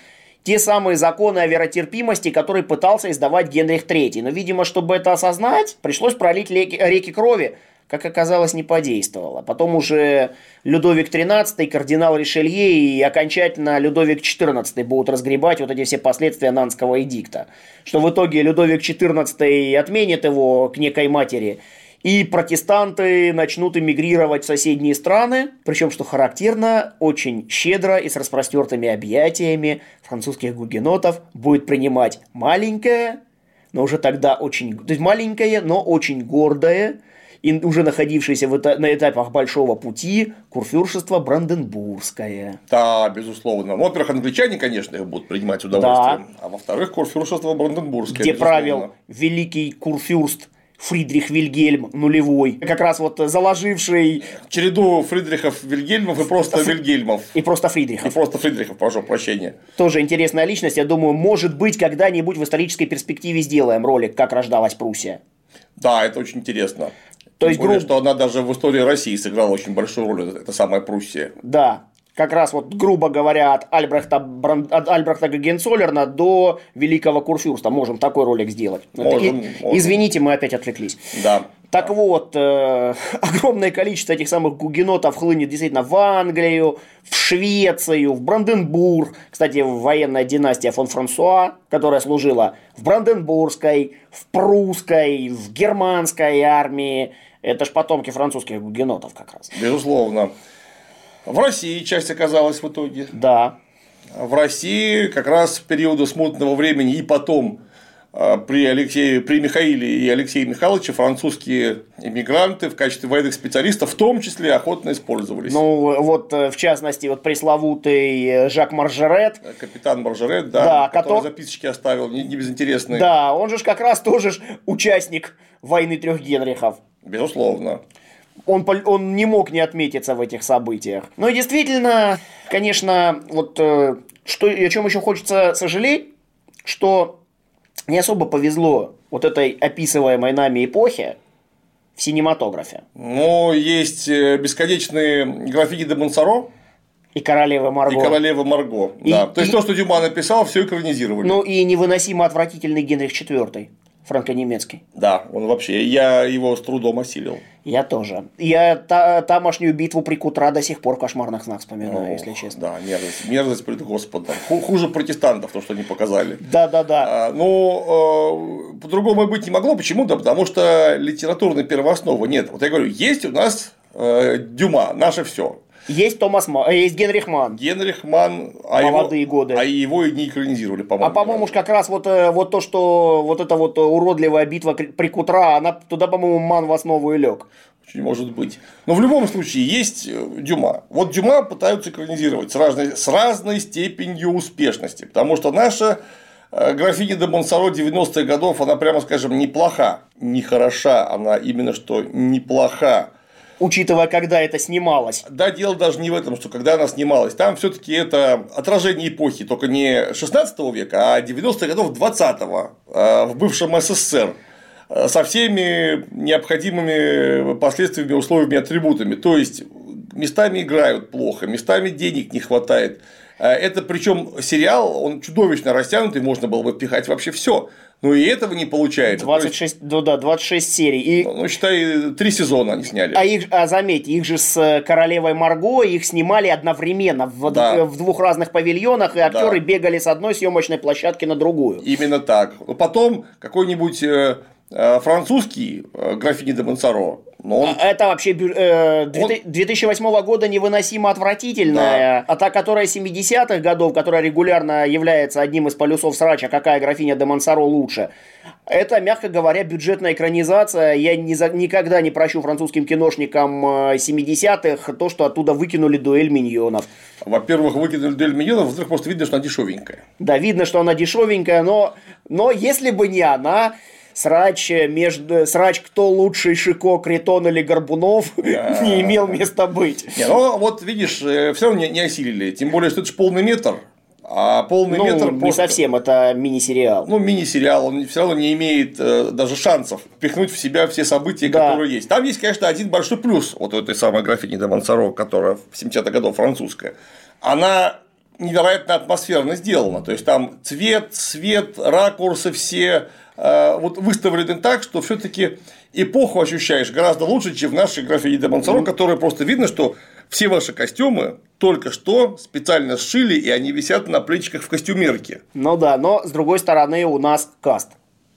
те самые законы о веротерпимости, которые пытался издавать Генрих III. Но, видимо, чтобы это осознать, пришлось пролить реки, реки крови, как оказалось, не подействовало. Потом уже Людовик XIII, кардинал Ришелье и окончательно Людовик XIV будут разгребать вот эти все последствия Нанского эдикта. Что в итоге Людовик XIV отменит его к некой матери, и протестанты начнут эмигрировать в соседние страны, причем, что характерно, очень щедро и с распростертыми объятиями французских гугенотов будет принимать маленькое, но уже тогда очень, то есть маленькое, но очень гордое, и уже находившееся на этапах большого пути курфюршество Бранденбургское. Да, безусловно. Ну, во-первых, англичане, конечно, их будут принимать с удовольствием. Да. А во-вторых, курфюршество Бранденбургское. Где безусловно. правил великий курфюрст Фридрих Вильгельм нулевой, как раз вот заложивший... Череду Фридрихов Вильгельмов и просто Ф... Вильгельмов. И просто Фридрихов. И просто Фридрихов, прошу прощения. Тоже интересная личность. Я думаю, может быть, когда-нибудь в исторической перспективе сделаем ролик, как рождалась Пруссия. Да, это очень интересно. То есть, более, гру... что она даже в истории России сыграла очень большую роль, это самая Пруссия. Да, как раз вот, грубо говоря, от Альбрехта, Бран... от Альбрехта Гагенцоллерна до Великого Курфюрста. Можем такой ролик сделать. Можем, И... можем. Извините, мы опять отвлеклись. Да. Так вот, э, огромное количество этих самых гугенотов хлынет действительно в Англию, в Швецию, в Бранденбург. Кстати, военная династия фон Франсуа, которая служила в Бранденбургской, в прусской, в германской армии. Это ж потомки французских гугенотов как раз. Безусловно. В России часть оказалась в итоге. Да. В России как раз в периоды смутного времени и потом а, при, Алексее, при Михаиле и Алексее Михайловиче французские иммигранты в качестве военных специалистов в том числе охотно использовались. Ну, вот э, в частности, вот пресловутый э, Жак Маржерет. Э, капитан Маржерет, да, да который, который записочки оставил, не, не безинтересные. Да, он же как раз тоже участник войны трех Генрихов. Безусловно. Он, он не мог не отметиться в этих событиях. Но действительно, конечно, вот что, о чем еще хочется сожалеть, что не особо повезло вот этой описываемой нами эпохе в синематографе. Ну, есть э, бесконечные графики де Монсоро, и королева Марго. И королева Марго. И, да. То есть и... то, что Дюма написал, все экранизировали. Ну и невыносимо отвратительный Генрих IV франко-немецкий. Да, он вообще, я его с трудом осилил. Я тоже. Я та, тамошнюю битву при Кутра до сих пор кошмарных знак вспоминаю, О, если честно. Да, мерзость, мерзость пред Господом. Хуже протестантов, то, что они показали. Да, да, да. А, ну, э, по-другому быть не могло. Почему? Да потому что литературной первоосновы нет. Вот я говорю, есть у нас э, Дюма, наше все. Есть Томас Ман, э, есть Генрих Ман. Генрих Ман, а молодые его, годы. А его и не экранизировали, по-моему. А по-моему, как раз вот, э, вот то, что вот эта вот уродливая битва при Кутра, она туда, по-моему, Ман в основу и лег. Очень может быть. Но в любом случае есть э, Дюма. Вот Дюма пытаются экранизировать с разной, с разной степенью успешности, потому что наша графиня де Монсоро 90-х годов, она, прямо скажем, неплоха. Не хороша, она именно что неплоха учитывая, когда это снималось. Да, дело даже не в этом, что когда она снималась. Там все-таки это отражение эпохи, только не 16 века, а 90-х годов 20-го э, в бывшем СССР э, со всеми необходимыми последствиями, условиями, атрибутами. То есть местами играют плохо, местами денег не хватает, Э, это причем сериал, он чудовищно растянутый, можно было бы впихать вообще все. Но и этого не получается. 26, есть, ну да, 26 серий. И... Ну, считай, три сезона они сняли. А, их, а заметьте, их же с Королевой Марго, их снимали одновременно в, да. в двух разных павильонах, и актеры да. бегали с одной съемочной площадки на другую. Именно так. Потом какой-нибудь э, э, французский графини де Монсоро но он... А это вообще э, 2008 он... года невыносимо отвратительная, да. а та, которая 70-х годов, которая регулярно является одним из полюсов срача, какая графиня де Монсоро лучше. Это, мягко говоря, бюджетная экранизация. Я ни за... никогда не прощу французским киношникам 70-х э, то, что оттуда выкинули дуэль миньонов. Во-первых, выкинули дуэль миньонов, во-вторых, просто видно, что она дешевенькая. Да, видно, что она дешевенькая, но, но если бы не она, срач, между, срач кто лучший Шико, Критон или Горбунов не имел места быть. Не, ну вот видишь, э, все равно не, не осилили. Тем более, что это же полный метр. А полный ну, метр не просто... совсем, это мини-сериал. Ну, мини-сериал, он все равно не имеет э, даже шансов впихнуть в себя все события, да. которые есть. Там есть, конечно, один большой плюс вот у этой самой графини де Монсоро, которая в 70-х годов французская. Она невероятно атмосферно сделана. То есть там цвет, свет, ракурсы все, Э, вот выставлены так, что все-таки эпоху ощущаешь гораздо лучше, чем в нашей графине де Монсоро, которая просто видно, что все ваши костюмы только что специально сшили, и они висят на плечиках в костюмерке. Ну да, но с другой стороны у нас каст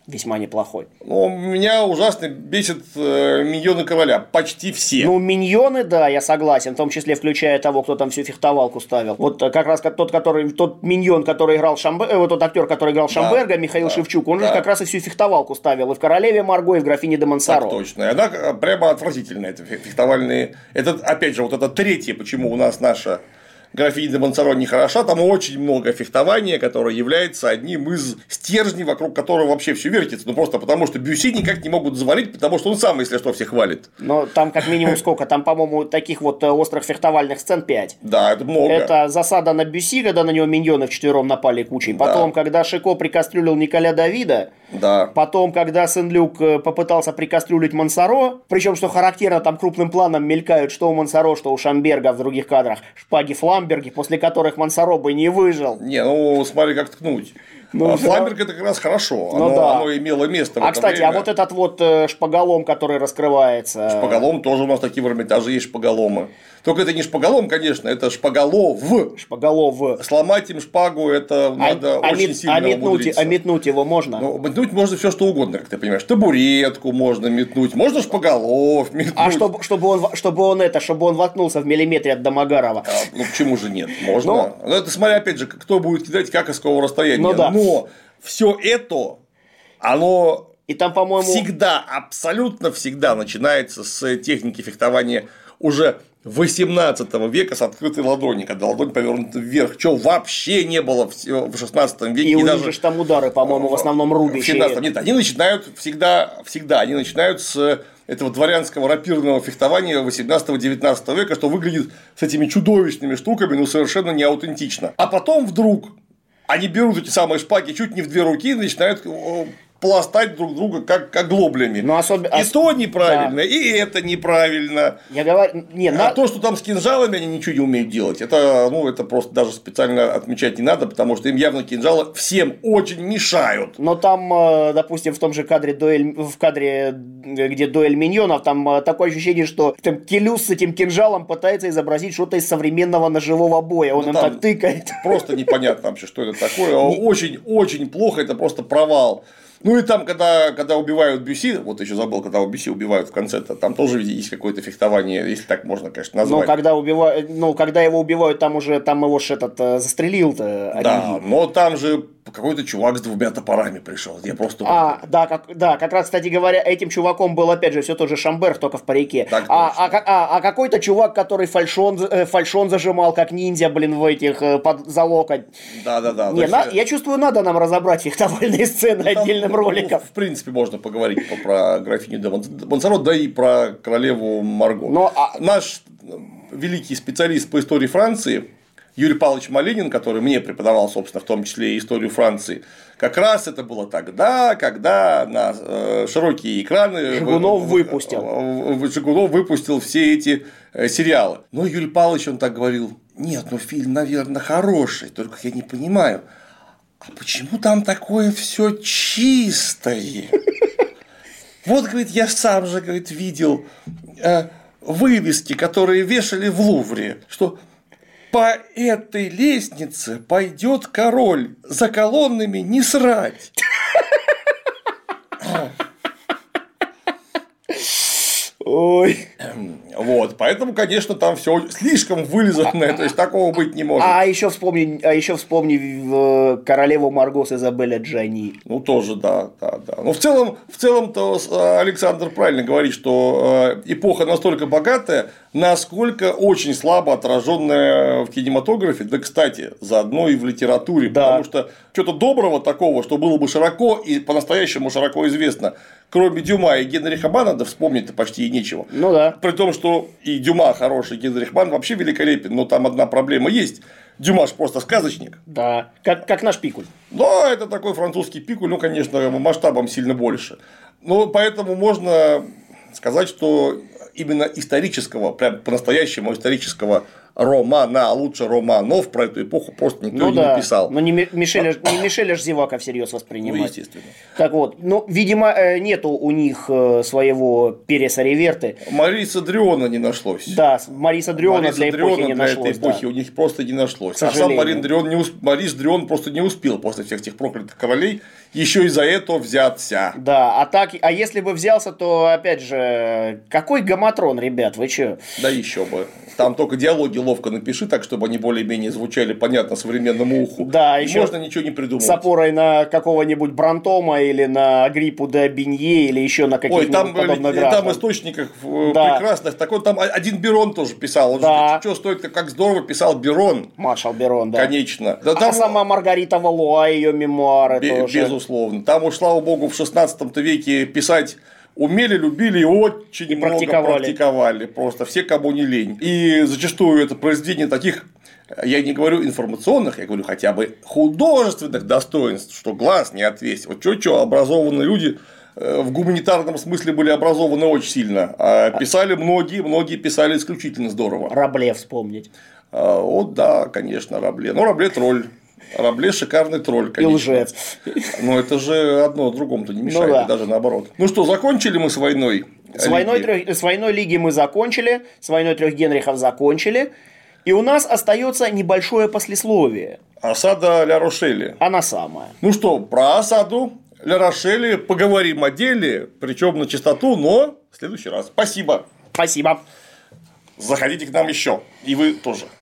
весьма неплохой. Ну, меня ужасно бесит э, миньоны короля. Почти все. Ну, миньоны, да, я согласен, в том числе включая того, кто там всю фехтовалку ставил. Вот э, как раз тот, который, тот миньон, который играл Шамберга, э, вот тот актер, который играл Шамберга, да, Михаил да, Шевчук, он да. же как раз и всю фехтовалку ставил. И в Королеве Марго, и в Графине де Монсоро. Так точно. И она э, прямо отвратительная, это фехтовальные. Это, опять же, вот это третье, почему у нас наша графиня де Монсоро не хороша, там очень много фехтования, которое является одним из стержней, вокруг которого вообще все вертится. Ну просто потому, что Бюси никак не могут завалить, потому что он сам, если что, всех валит. Но там как минимум сколько? Там, по-моему, таких вот э, острых фехтовальных сцен 5. Да, это много. Это засада на Бюси, когда на него миньоны вчетвером напали кучей. Потом, да. когда Шико прикастрюлил Николя Давида. Да. Потом, когда Сен-Люк э, попытался прикастрюлить Монсоро. Причем, что характерно, там крупным планом мелькают что у Монсоро, что у Шамберга в других кадрах. Шпаги флам Фламберги, после которых Мансаро бы не выжил. Не, ну смотри, как ткнуть. Ну, а Фламберг это как раз хорошо, ну, оно, да. оно имело место. А кстати, время. а вот этот вот э, шпаголом, который раскрывается. Шпаголом тоже у нас такие в Эрмитаже есть шпаголомы. Только это не шпаголом, конечно, это шпаголов. Шпаголов. Сломать им шпагу это а, надо а очень мет, сильно а метнуть, а метнуть его можно? Ну, метнуть можно все что угодно, как ты понимаешь. Табуретку можно метнуть, можно шпаголов метнуть. А чтобы, чтобы, он, чтобы он это, чтобы он воткнулся в миллиметре от Домогарова. А, ну почему же нет? Можно. Но... Ну, это смотря опять же, кто будет кидать, как из какого расстояния. Ну, да. Но все это, оно и там, по-моему... Всегда, абсолютно всегда начинается с техники фехтования уже 18 века с открытой ладони, когда ладонь повернута вверх, чего вообще не было в 16 веке. И, у них же там удары, по-моему, в основном рубящие. Нет, они начинают всегда, всегда, они начинают с этого дворянского рапирного фехтования 18-19 века, что выглядит с этими чудовищными штуками, ну, совершенно неаутентично. А потом вдруг они берут эти самые шпаги чуть не в две руки и начинают пластать друг друга как, как глоблями. Но особенно... И то неправильно, да. и это неправильно. Я говорю, не, а на... то, что там с кинжалами они ничего не умеют делать, это, ну, это просто даже специально отмечать не надо, потому что им явно кинжалы всем очень мешают. Но там, э, допустим, в том же кадре дуэль, в кадре, где дуэль миньонов, там э, такое ощущение, что там Келюс с этим кинжалом пытается изобразить что-то из современного ножевого боя, он ну, им так тыкает. Просто непонятно вообще, что это такое. Очень-очень плохо, это просто провал. Ну и там, когда, когда убивают Бюси, вот еще забыл, когда Бюси убивают в конце, -то, там тоже есть какое-то фехтование, если так можно, конечно, назвать. Ну, когда, убивают, ну, когда его убивают, там уже там его ж этот э, застрелил-то. Да, но там же какой-то чувак с двумя топорами пришел. Я просто. А, да, как, да, как раз, кстати говоря, этим чуваком был опять же все тот же Шамбер, только в парике. Так а, а, а, а какой-то чувак, который фальшон, э, фальшон зажимал, как ниндзя, блин, в этих э, под за локоть. Да, да, да. Не, на, я чувствую, надо нам разобрать фехтовальные сцены ну, отдельным там, роликом. Ну, в принципе, можно поговорить про, про графиню де Монсоро, да и про королеву Марго. Но, а... Наш великий специалист по истории Франции Юрий Павлович Малинин, который мне преподавал, собственно, в том числе и историю Франции, как раз это было тогда, когда на э, широкие экраны Жигунов выпустил. Жигунов выпустил все эти э, сериалы. Но Юрий Павлович, он так говорил, нет, ну фильм, наверное, хороший, только я не понимаю, а почему там такое все чистое? Вот, говорит, я сам же, говорит, видел э, вывески, которые вешали в Лувре, что по этой лестнице пойдет король, за колоннами не срать. Ой. Вот, поэтому, конечно, там все слишком вылизанное, то есть такого быть не может. А еще вспомни, а еще вспомни э, королеву Марго с Изабелля Джани. Ну, тоже, да, да, да. Но в целом, в целом-то э, Александр правильно говорит, что э, эпоха настолько богатая, насколько очень слабо отраженная в кинематографе, да, кстати, заодно и в литературе, Да. потому что что-то доброго такого, что было бы широко и по-настоящему широко известно, кроме Дюма и Генриха Бана, да вспомнить-то почти и нечего. Ну да. При том, что и Дюма хороший, Генрих Бан вообще великолепен, но там одна проблема есть. Дюма ж просто сказочник. Да. Как, как наш пикуль. Да, это такой французский пикуль, ну, конечно, масштабом сильно больше. Но поэтому можно сказать, что именно исторического, прям по-настоящему исторического романа, а лучше романов про эту эпоху просто никто Ну да. не написал. Но не, Ми- Мишеля, не Мишеля ж Зевака всерьез Ну, воспринимать. естественно. Так вот, ну, видимо, э, нету у них э, своего Переса Реверты. Мариса Дриона не нашлось. Да, Мариса Дриона Мариса для эпохи Дриона не для нашлось. этой эпохи да. у них просто не нашлось. К А сам. Марин Дрион не усп- Марис Дрион просто не успел после всех этих проклятых королей еще и за это взяться. Да, а так, а если бы взялся, то опять же, какой гаматрон, ребят, вы чё? Да еще бы. Там только диалоги ловко напиши так, чтобы они более-менее звучали понятно современному уху. Да, И еще можно ничего не придумать. С опорой на какого-нибудь Брантома или на Агриппу де Бенье или еще на Ой, каких-нибудь там, подобных и там источниках э, Да. прекрасных. Такой там один Берон тоже писал. Он Да. же, что стоит, как здорово писал Берон. Маршал Берон, да. Конечно. Да, А там, сама Маргарита Валуа, ее мемуары бе- тоже. безусловно. Там уж, слава богу, в 16 веке писать умели, любили и очень И много практиковали. практиковали. Просто все, кому не лень. И зачастую это произведение таких я не говорю информационных, я говорю хотя бы художественных достоинств, что глаз не отвесить. Вот что-что, образованные люди э, в гуманитарном смысле были образованы очень сильно, а писали многие, многие писали исключительно здорово. Рабле вспомнить. А, Вот да, конечно, Рабле. Ну, Рабле тролль. Рабле шикарный тролль, И конечно. лжец. Но это же одно другому-то не мешает, Ну да. даже наоборот. Ну что, закончили мы с войной? С войной, Лиги? трех- с войной Лиги мы закончили, с войной трех Генрихов закончили. И у нас остается небольшое послесловие. Осада Ля Рошели. Она самая. Ну что, про осаду Ля Рошели поговорим о деле, причем на чистоту, но в следующий раз. Спасибо. Спасибо. Заходите к нам еще. И вы тоже.